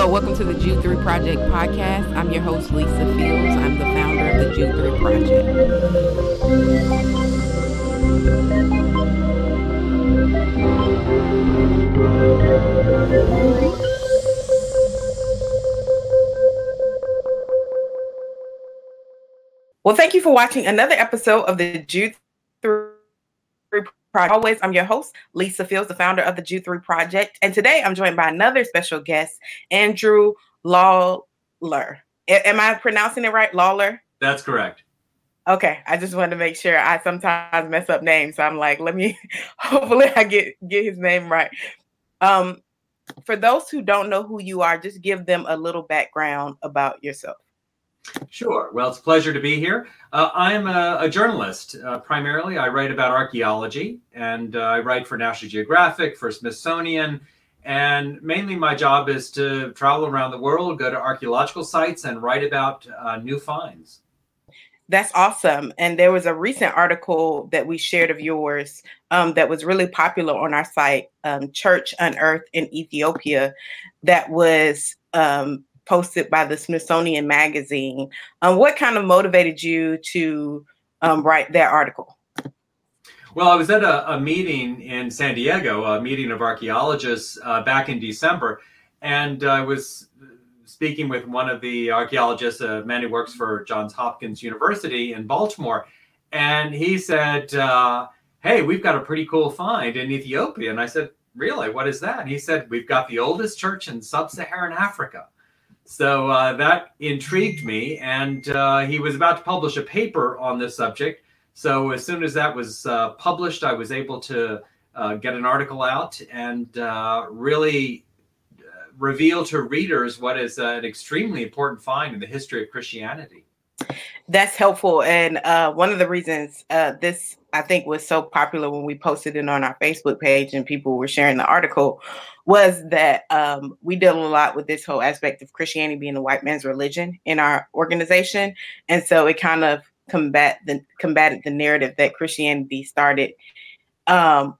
Hello, welcome to the Jude 3 Project podcast. I'm your host, Lisa Fields. I'm the founder of the Jude 3 Project. Well, thank you for watching another episode of the Jude 3 Project. Always, I'm your host, Lisa Fields, the founder of the Jude 3 Project. And today I'm joined by another special guest, Andrew Lawler. A- am I pronouncing it right? Lawler? That's correct. Okay, I just wanted to make sure. I sometimes mess up names, so I'm like, let me. Hopefully, I get get his name right. Um, for those who don't know who you are, just give them a little background about yourself. Sure. Well, it's a pleasure to be here. Uh, I'm a, a journalist. Uh, primarily, I write about archaeology, and uh, I write for National Geographic, for Smithsonian, and mainly my job is to travel around the world, go to archaeological sites, and write about uh, new finds. That's awesome. And there was a recent article that we shared of yours um, that was really popular on our site, um, Church Unearthed in Ethiopia, that was um, posted by the Smithsonian Magazine. Um, what kind of motivated you to um, write that article? Well, I was at a, a, meeting in San Diego, a meeting of archaeologists uh, back in December, and I was speaking with one of the archaeologists, a man who works for Johns Hopkins University in Baltimore, and he said, uh, "Hey, we've got a pretty cool find in Ethiopia." And I said, "Really? What is that?" And he said, "We've got the oldest church in sub-Saharan Africa." So uh, that intrigued me, and uh, he was about to publish a paper on this subject. So as soon as that was uh, published, I was able to uh, get an article out and uh, really uh, reveal to readers what is an extremely important find in the history of Christianity. That's helpful, and one of the reasons this I think was so popular when we posted it on our Facebook page and people were sharing the article was that um, we deal a lot with this whole aspect of Christianity being the white man's religion in our organization, and so it kind of combat the combated the narrative that Christianity started um,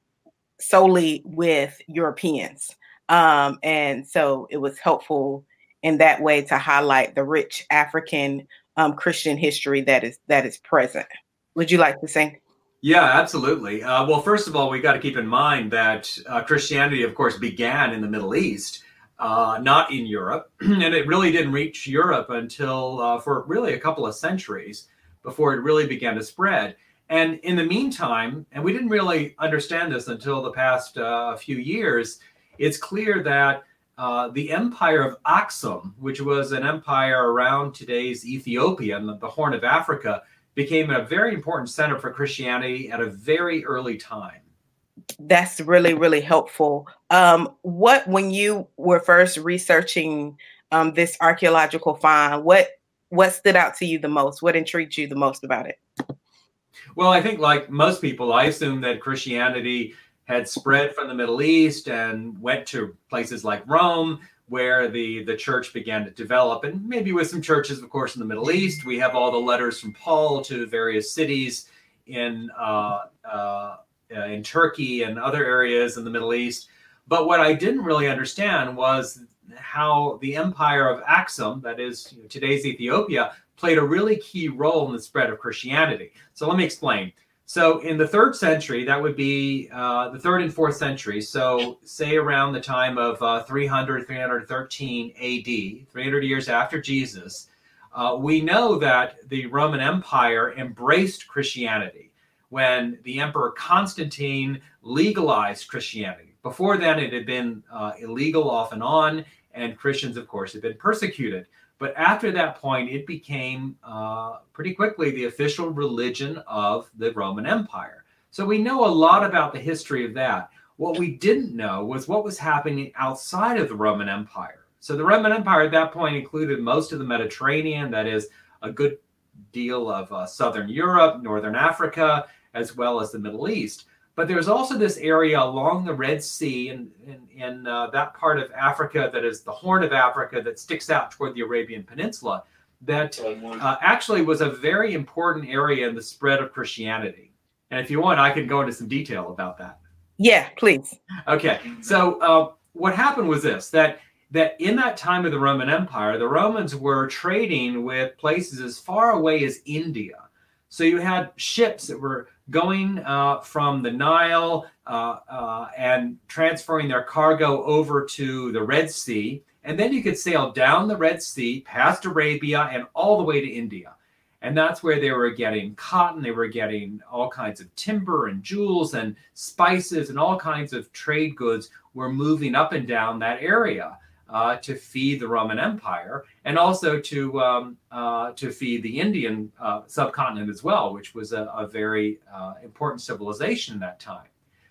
solely with Europeans, um, and so it was helpful in that way to highlight the rich African um, Christian history that is that is present. Would you like to say? Yeah, absolutely. Uh, well, first of all, we got to keep in mind that uh, Christianity, of course, began in the Middle East, uh, not in Europe, and it really didn't reach Europe until uh, for really a couple of centuries before it really began to spread. And in the meantime, and we didn't really understand this until the past uh, few years, it's clear that uh, the empire of Aksum, which was an empire around today's Ethiopia and the Horn of Africa, became a very important center for Christianity at a very early time. That's really, really helpful. Um, what, when you were first researching um, this archaeological find, what what stood out to you the most? What intrigued you the most about it? Well, I think, like most people, I assumed that Christianity had spread from the Middle East and went to places like Rome, where the the church began to develop and maybe with some churches of course in the middle east we have all the letters from paul to various cities in uh, uh, in turkey and other areas in the middle east. But what i didn't really understand was how the empire of axum that is you know, today's ethiopia played a really key role in the spread of christianity. So let me explain so in the third century, that would be uh, the third and fourth century. So say around the time of uh, 300, 313 AD, 300 years after Jesus, uh, we know that the Roman Empire embraced Christianity when the Emperor Constantine legalized Christianity. Before then, it had been uh, illegal off and on, and Christians, of course, had been persecuted. But after that point, it became uh, pretty quickly the official religion of the Roman Empire. So we know a lot about the history of that. What we didn't know was what was happening outside of the Roman Empire. So the Roman Empire at that point included most of the Mediterranean, that is, a good deal of uh, southern Europe, northern Africa, as well as the Middle East. But there's also this area along the Red Sea and in, in, in uh, that part of Africa that is the Horn of Africa that sticks out toward the Arabian Peninsula that uh, actually was a very important area in the spread of Christianity. And if you want, I can go into some detail about that. Yeah, please. Okay. So uh, what happened was this that that in that time of the Roman Empire, the Romans were trading with places as far away as India. So you had ships that were going uh, from the Nile uh, uh, and transferring their cargo over to the Red Sea. And then you could sail down the Red Sea, past Arabia, and all the way to India. And that's where they were getting cotton, they were getting all kinds of timber and jewels and spices and all kinds of trade goods were moving up and down that area uh, to feed the Roman Empire and also to um, uh, to feed the Indian uh, subcontinent as well, which was a, a very uh, important civilization in that time.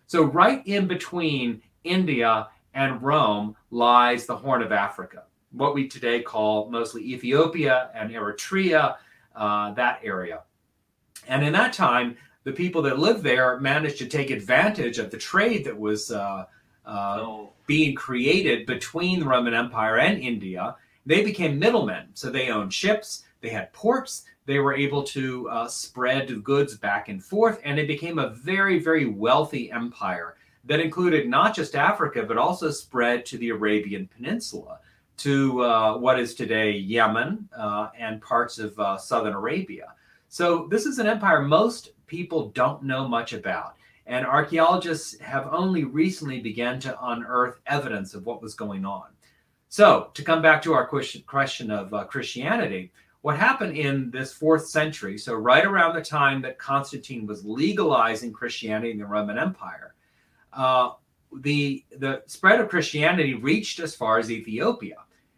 So right in between India and Rome lies the Horn of Africa, what we today call mostly Ethiopia and Eritrea, uh, that area. And in that time, the people that lived there managed to take advantage of the trade that was uh, oh being created between the Roman Empire and India, they became middlemen. So they owned ships, they had ports, they were able to uh, spread goods back and forth, and it became a very, very wealthy empire that included not just Africa, but also spread to the Arabian Peninsula, to uh, what is today Yemen uh, and parts of uh, southern Arabia. So this is an empire most people don't know much about and archaeologists have only recently began to unearth evidence of what was going on. So, to come back to our question of uh, Christianity, what happened in this fourth century, so right around the time that Constantine was legalizing Christianity in the Roman Empire, uh, the, the spread of Christianity reached as far as Ethiopia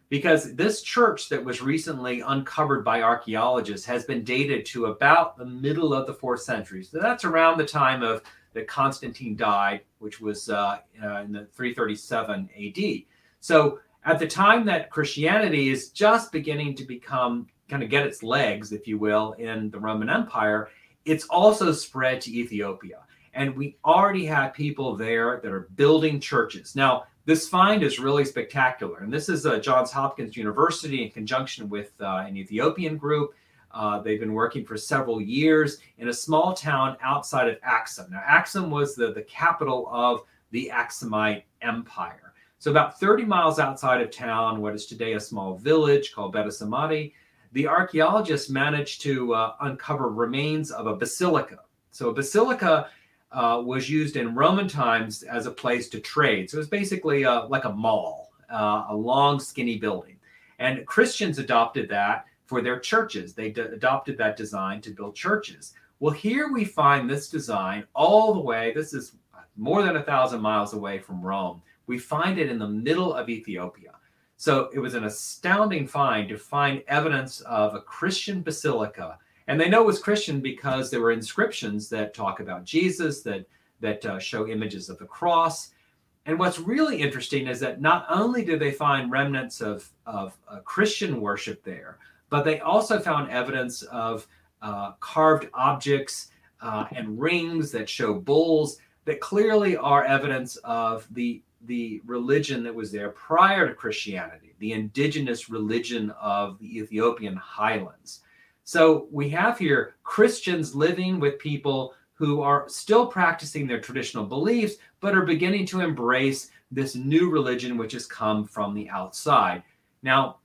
because this church that was recently uncovered by archaeologists has been dated to about the middle of the fourth century. So that's around the time of that Constantine died, which was uh, uh, in the 337 AD. So at the time that Christianity is just beginning to become kind of get its legs, if you will, in the Roman Empire, it's also spread to Ethiopia. And we already have people there that are building churches. Now, this find is really spectacular. And this is uh, Johns Hopkins University in conjunction with uh, an Ethiopian group uh, they've been working for several years in a small town outside of Axum. Now, Axum was the, the capital of the Axumite Empire. So, about 30 miles outside of town, what is today a small village called Beta Samati, the archaeologists managed to uh, uncover remains of a basilica. So, a basilica uh, was used in Roman times as a place to trade. So, it was basically uh, like a mall, uh, a long, skinny building. And Christians adopted that for their churches. They d- adopted that design to build churches. Well, here we find this design all the way, this is more than a thousand miles away from Rome. We find it in the middle of Ethiopia. So it was an astounding find to find evidence of a Christian basilica. And they know it was Christian because there were inscriptions that talk about Jesus, that, that uh, show images of the cross. And what's really interesting is that not only do they find remnants of, of uh, Christian worship there, but they also found evidence of uh, carved objects uh, and rings that show bulls that clearly are evidence of the the religion that was there prior to Christianity, the indigenous religion of the Ethiopian highlands. So we have here Christians living with people who are still practicing their traditional beliefs, but are beginning to embrace this new religion which has come from the outside. Now,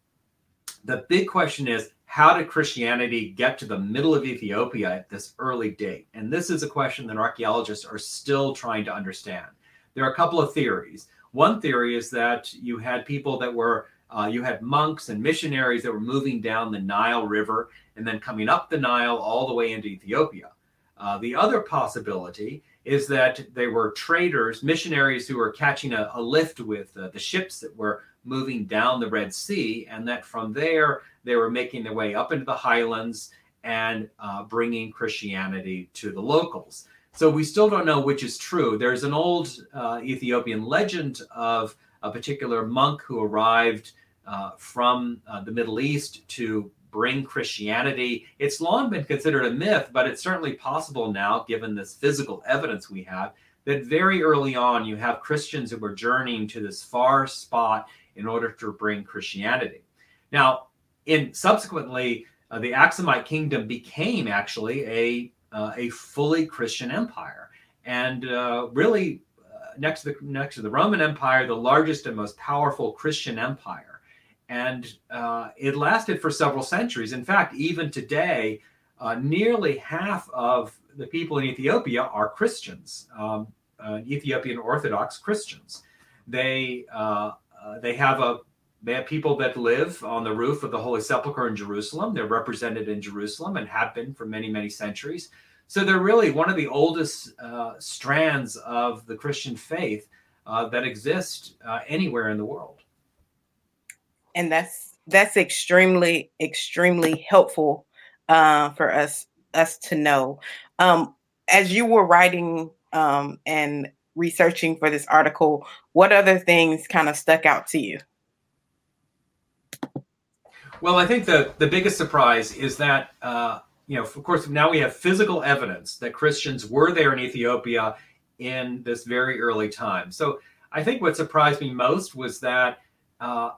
the big question is how did Christianity get to the middle of Ethiopia at this early date? And this is a question that archaeologists are still trying to understand. There are a couple of theories. One theory is that you had people that were, uh, you had monks and missionaries that were moving down the Nile River and then coming up the Nile all the way into Ethiopia. Uh, the other possibility is that they were traders, missionaries who were catching a, a lift with uh, the ships that were moving down the Red Sea, and that from there they were making their way up into the highlands and uh, bringing Christianity to the locals. So we still don't know which is true. There's an old uh, Ethiopian legend of a particular monk who arrived uh, from uh, the Middle East to bring Christianity. It's long been considered a myth, but it's certainly possible now, given this physical evidence we have, that very early on you have Christians who were journeying to this far spot in order to bring Christianity. Now, in subsequently, uh, the Aksumite kingdom became actually a uh, a fully Christian empire, and uh, really uh, next to the next to the Roman Empire, the largest and most powerful Christian empire, and uh, it lasted for several centuries. In fact, even today, uh, nearly half of the people in Ethiopia are Christians, um, uh, Ethiopian Orthodox Christians. They uh, uh, they have a they have people that live on the roof of the Holy Sepulchre in Jerusalem. They're represented in Jerusalem and have been for many many centuries. So they're really one of the oldest uh, strands of the Christian faith that exist anywhere in the world. And that's that's extremely extremely helpful uh, for us us to know. Um, as you were writing um, and researching for this article, what other things kind of stuck out to you? Well, I think the the biggest surprise is that uh, you know, of course, now we have physical evidence that Christians were there in Ethiopia in this very early time. So I think what surprised me most was that uh,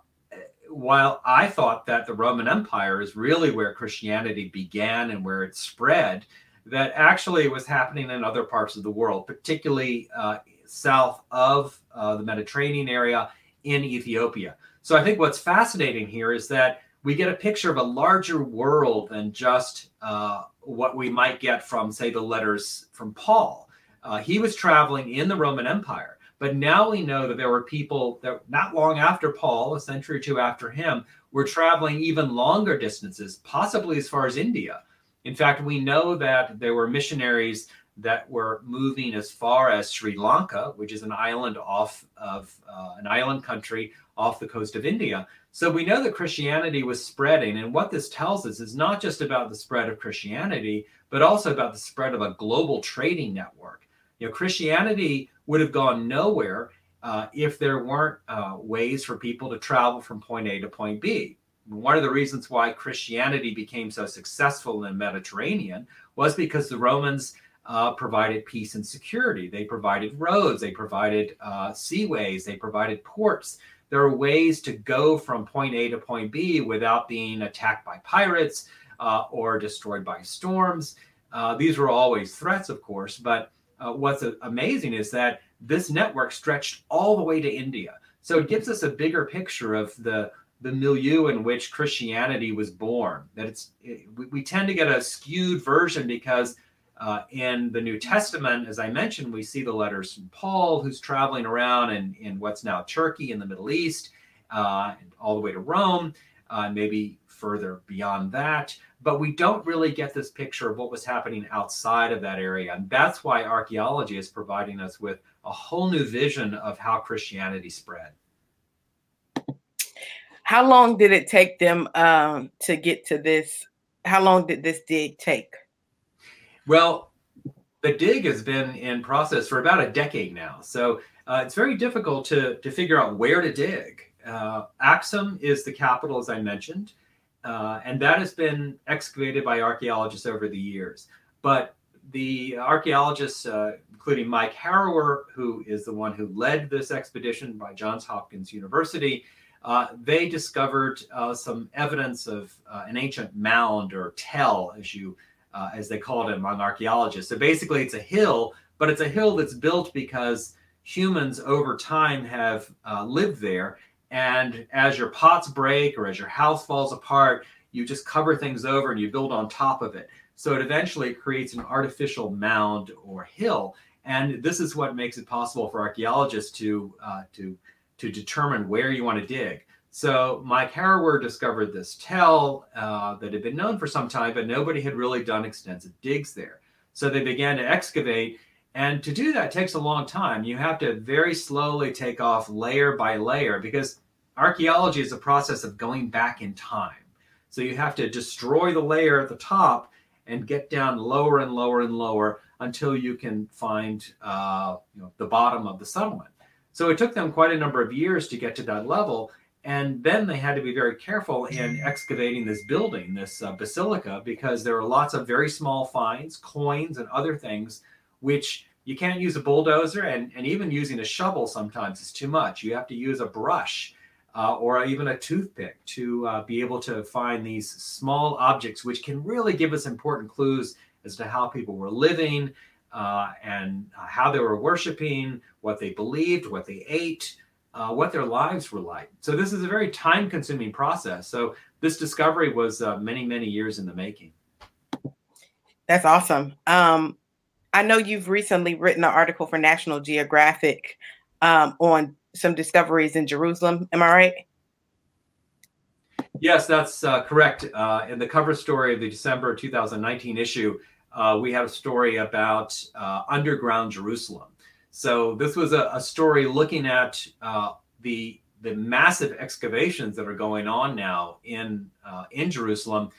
while I thought that the Roman Empire is really where Christianity began and where it spread, that actually was happening in other parts of the world, particularly uh, south of uh, the Mediterranean area in Ethiopia. So I think what's fascinating here is that we get a picture of a larger world than just uh, what we might get from, say, the letters from Paul. Uh, he was traveling in the Roman Empire, but now we know that there were people that not long after Paul, a century or two after him, were traveling even longer distances, possibly as far as India. In fact, we know that there were missionaries that were moving as far as Sri Lanka, which is an island off of uh, an island country off the coast of India. So we know that Christianity was spreading. And what this tells us is not just about the spread of Christianity, but also about the spread of a global trading network. You know, Christianity would have gone nowhere uh, if there weren't uh, ways for people to travel from point A to point B. One of the reasons why Christianity became so successful in the Mediterranean was because the Romans uh, provided peace and security. They provided roads, they provided uh, seaways, they provided ports there are ways to go from point A to point B without being attacked by pirates uh, or destroyed by storms. Uh, these were always threats, of course, but uh, what's amazing is that this network stretched all the way to India. So it gives us a bigger picture of the the milieu in which Christianity was born. That it's it, we, tend to get a skewed version because uh, in the New Testament, as I mentioned, we see the letters from Paul, who's traveling around in, in what's now Turkey in the Middle East, uh, all the way to Rome, uh, maybe further beyond that. But we don't really get this picture of what was happening outside of that area. And that's why archaeology is providing us with a whole new vision of how Christianity spread. How long did it take them um, to get to this? How long did this dig take? Well, the dig has been in process for about a decade now. So uh, it's very difficult to, to figure out where to dig. Uh, Axum is the capital, as I mentioned, uh, and that has been excavated by archaeologists over the years. But the archaeologists, uh, including Mike Harrower, who is the one who led this expedition by Johns Hopkins University, uh, they discovered uh, some evidence of an ancient mound or tell, as you uh, as they call it among archaeologists. So basically, it's a hill, but it's a hill that's built because humans over time have uh, lived there. And as your pots break or as your house falls apart, you just cover things over and you build on top of it. So it eventually creates an artificial mound or hill. And this is what makes it possible for archaeologists to uh, to to determine where you want to dig. So Mike Harrower discovered this tell uh, that had been known for some time, but nobody had really done extensive digs there. So they began to excavate. And to do that takes a long time. You have to very slowly take off layer by layer because archaeology is a process of going back in time. So you have to destroy the layer at the top and get down lower and lower and lower until you can find uh, you know, the bottom of the settlement. So it took them quite a number of years to get to that level. And then they had to be very careful in excavating this building, this uh, basilica, because there are lots of very small finds, coins, and other things, which you can't use a bulldozer, and, and even using a shovel sometimes is too much. You have to use a brush uh, or even a toothpick to uh, be able to find these small objects, which can really give us important clues as to how people were living, uh, and how they were worshiping, what they believed, what they ate, uh, what their lives were like. So this is a very time-consuming process. So this discovery was uh, many, many years in the making. That's awesome. Um, I know you've recently written an article for National Geographic um, on some discoveries in Jerusalem. Am I right? Yes, that's uh, correct. Uh, in the cover story of the December 2019 issue, uh, we had a story about uh, underground Jerusalem. So this was a, a story looking at uh, the the massive excavations that are going on now in uh, in Jerusalem,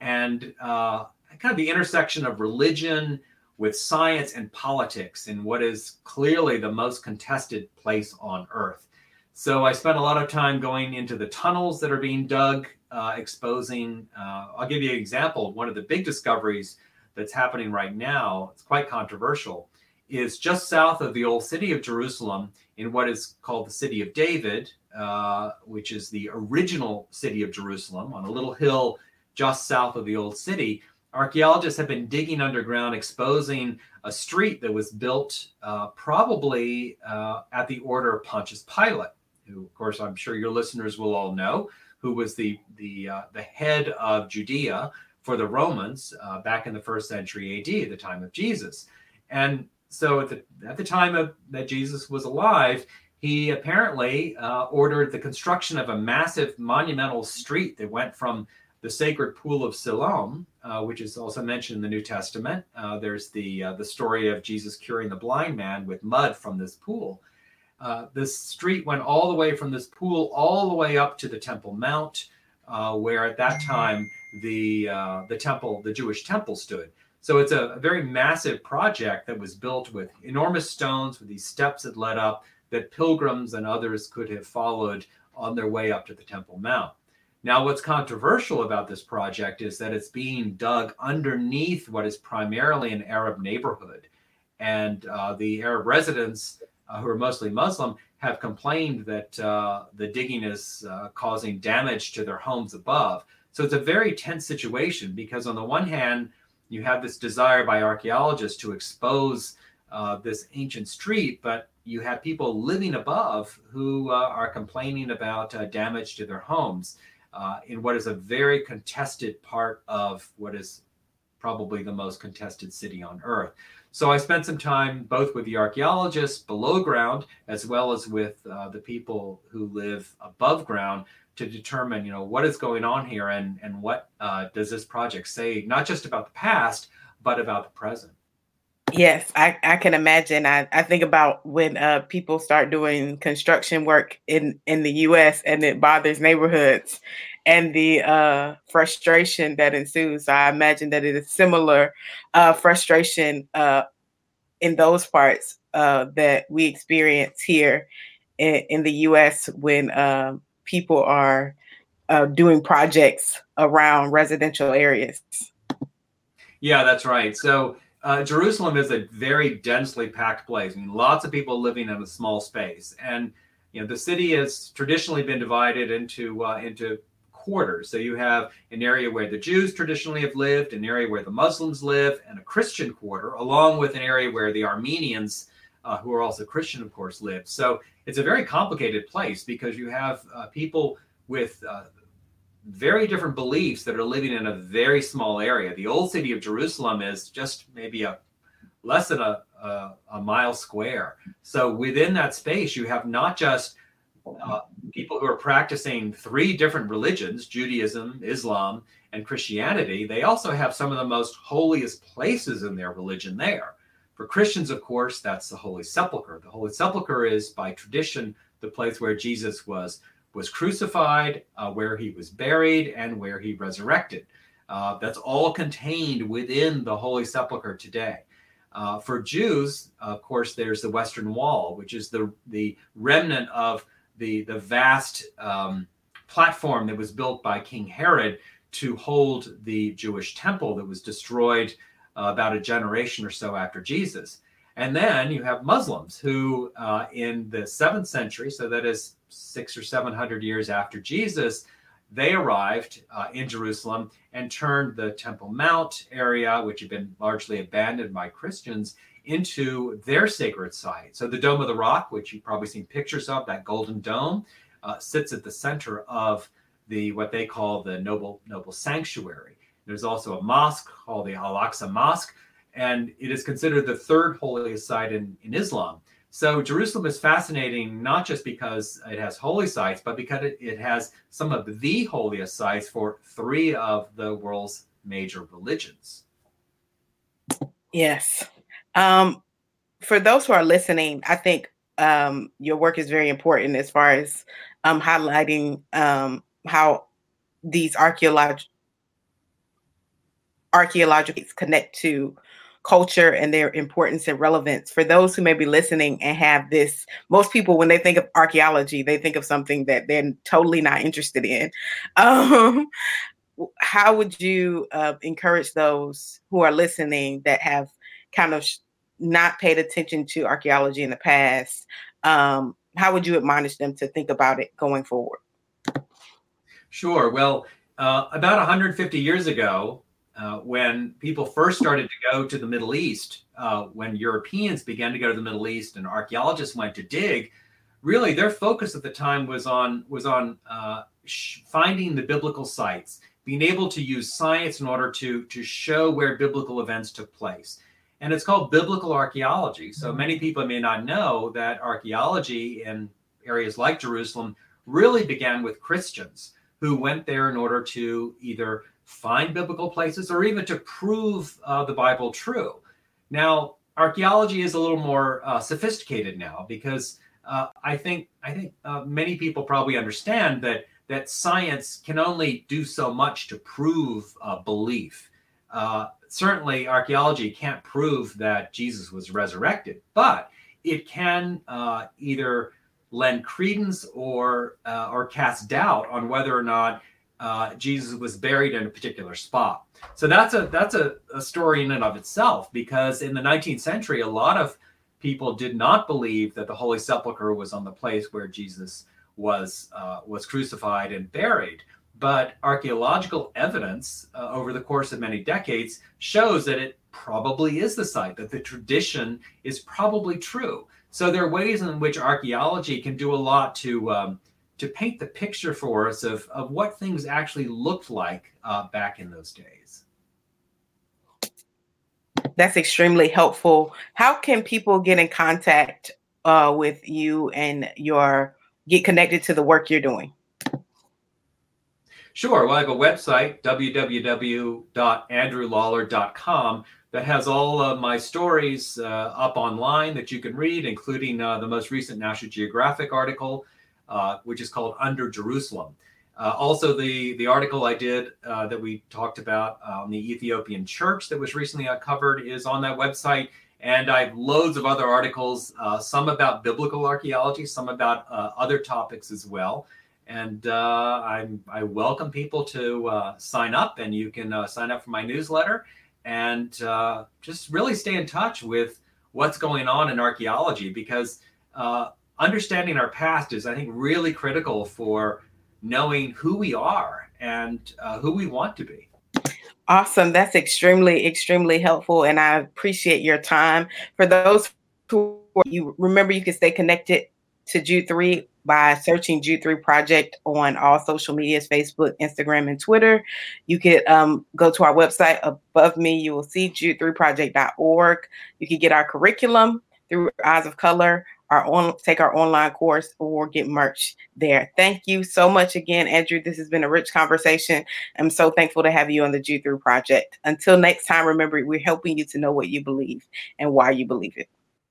and kind of the intersection of religion with science and politics in what is clearly the most contested place on Earth. So I spent a lot of time going into the tunnels that are being dug, uh, exposing. Uh, I'll give you an example. One of the big discoveries that's happening right now, it's quite controversial, is just south of the old city of Jerusalem in what is called the city of David, uh, which is the original city of Jerusalem on a little hill just south of the old city. Archaeologists have been digging underground, exposing a street that was built uh, probably uh, at the order of Pontius Pilate who, of course, I'm sure your listeners will all know, who was the the uh, the head of Judea for the Romans uh, back in the first century AD, the time of Jesus. And so at the at the time of that Jesus was alive, he apparently uh, ordered the construction of a massive monumental street that went from the sacred pool of Siloam, uh, which is also mentioned in the New Testament. Uh, there's the uh, the story of Jesus curing the blind man with mud from this pool. Uh, this street went all the way from this pool all the way up to the Temple Mount, uh, where at that time the uh, the temple, the Jewish temple, stood. So it's a, a, very massive project that was built with enormous stones, with these steps that led up, that pilgrims and others could have followed on their way up to the Temple Mount. Now, what's controversial about this project is that it's being dug underneath what is primarily an Arab neighborhood. And uh, the Arab residents uh, who are mostly Muslim, have complained that uh, the digging is uh, causing damage to their homes above. So it's a very tense situation because, on the one hand, you have this desire by archaeologists to expose uh, this ancient street, but you have people living above who uh, are complaining about damage to their homes in what is a very contested part of what is probably the most contested city on earth. So I spent some time both with the archaeologists below ground as well as with uh, the people who live above ground to determine, you know, what is going on here and and what uh, does this project say, not just about the past, but about the present. Yes, I, I can imagine. I, I think about when uh, people start doing construction work in, in the US and it bothers neighborhoods and the uh, frustration that ensues. I imagine that it is similar uh, frustration uh, in those parts uh, that we experience here in, in the US when um, people are uh, doing projects around residential areas. Yeah, that's right. So, uh, Jerusalem is a very densely packed place. I mean, lots of people living in a small space, and you know the city has traditionally been divided into uh, into quarters. So you have an area where the Jews traditionally have lived, an area where the Muslims live, and a Christian quarter, along with an area where the Armenians, uh, who are also Christian, of course, live. So it's a very complicated place because you have uh, people with uh, very different beliefs that are living in a very small area. The old city of Jerusalem is just maybe a less than a, a, a mile square. So within that space, you have not just uh, people who are practicing three different religions Judaism, Islam, and Christianity, they also have some of the most holiest places in their religion there. For Christians, of course, that's the Holy Sepulchre. The Holy Sepulchre is, by tradition, the place where Jesus was was crucified, uh, where he was buried, and where he resurrected. Uh, that's all contained within the Holy Sepulchre today. Uh, for Jews, of course, there's the Western Wall, which is the the remnant of the the vast um, platform that was built by King Herod to hold the Jewish temple that was destroyed uh, about a generation or so after Jesus. And then you have Muslims who, uh, in the seventh century, so that is six or seven hundred years after Jesus, they arrived uh, in Jerusalem and turned the Temple Mount area, which had been largely abandoned by Christians, into their sacred site. So the Dome of the Rock, which you've probably seen pictures of, that golden dome, uh, sits at the center of the what they call the noble noble sanctuary. There's also a mosque called the Al Aqsa Mosque, and it is considered the third holiest site in, in Islam. So Jerusalem is fascinating not just because it has holy sites, but because it, it has some of the holiest sites for three of the world's major religions. Yes. Um, for those who are listening, I think um, your work is very important as far as um, highlighting um, how these archaeological archaeological connect to culture and their importance and relevance. For those who may be listening and have this most people when they think of archaeology they think of something that they're totally not interested in. Um, how would you uh, encourage those who are listening that have kind of not paid attention to archaeology in the past um, how would you admonish them to think about it going forward? Sure. Well uh, about 150 years ago uh, when people first started to go to the Middle East, uh, when Europeans began to go to the Middle East and archaeologists went to dig, really their focus at the time was on was on uh, sh- finding the biblical sites, being able to use science in order to to show where biblical events took place. And it's called biblical archaeology. So mm-hmm. many people may not know that archaeology in areas like Jerusalem really began with Christians who went there in order to either find biblical places or even to prove uh, the Bible true. Now, archaeology is a little more uh, sophisticated now because uh, I think I think uh, many people probably understand that that science can only do so much to prove a belief. Uh, certainly, archaeology can't prove that Jesus was resurrected, but it can uh, either lend credence or or cast doubt on whether or not uh, Jesus was buried in a particular spot. So that's a that's a, a story in and of itself because in the 19th century, a lot of people did not believe that the Holy Sepulchre was on the place where Jesus was uh, was crucified and buried. But archaeological evidence uh, over the course of many decades shows that it probably is the site, that the tradition is probably true. So there are ways in which archaeology can do a lot to um, to paint the picture for us of, of what things actually looked like uh, back in those days. That's extremely helpful. How can people get in contact uh, with you and your get connected to the work you're doing? Sure. Well, I have a website, www.andrewlawler.com, that has all of my stories uh, up online that you can read, including uh, the most recent National Geographic article uh, which is called Under Jerusalem. Uh, also, the the article I did uh, that we talked about on the Ethiopian church that was recently uncovered is on that website. And I have loads of other articles, uh, some about biblical archaeology, some about uh, other topics as well. And I welcome people to sign up, and you can sign up for my newsletter and just really stay in touch with what's going on in archaeology because uh, understanding our past is, I think, really critical for knowing who we are and uh, who we want to be. Awesome. That's extremely, extremely helpful. And I appreciate your time. For those who you remember, you can stay connected to Jude 3 by searching Jude 3 Project on all social medias Facebook, Instagram, and Twitter. You could um, go to our website above me. You will see jude3project.org. You can get our curriculum through Eyes of Color our on take our online course or get merch there. Thank you so much again, Andrew. This has been a rich conversation. I'm so thankful to have you on the Jude 3 project. Until next time, remember we're helping you to know what you believe and why you believe it.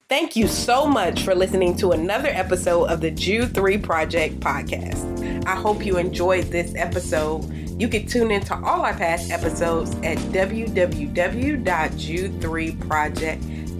Thank you so much for listening to another episode of the Jude 3 Project podcast. I hope you enjoyed this episode. You can tune into all our past episodes at